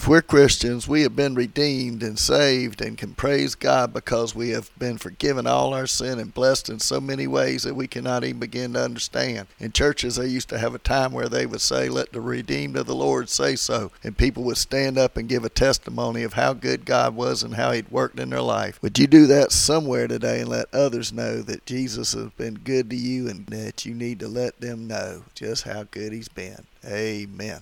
If we're Christians, we have been redeemed and saved and can praise God because we have been forgiven all our sin and blessed in so many ways that we cannot even begin to understand. In churches, they used to have a time where they would say, Let the redeemed of the Lord say so. And people would stand up and give a testimony of how good God was and how He'd worked in their life. Would you do that somewhere today and let others know that Jesus has been good to you and that you need to let them know just how good He's been? Amen.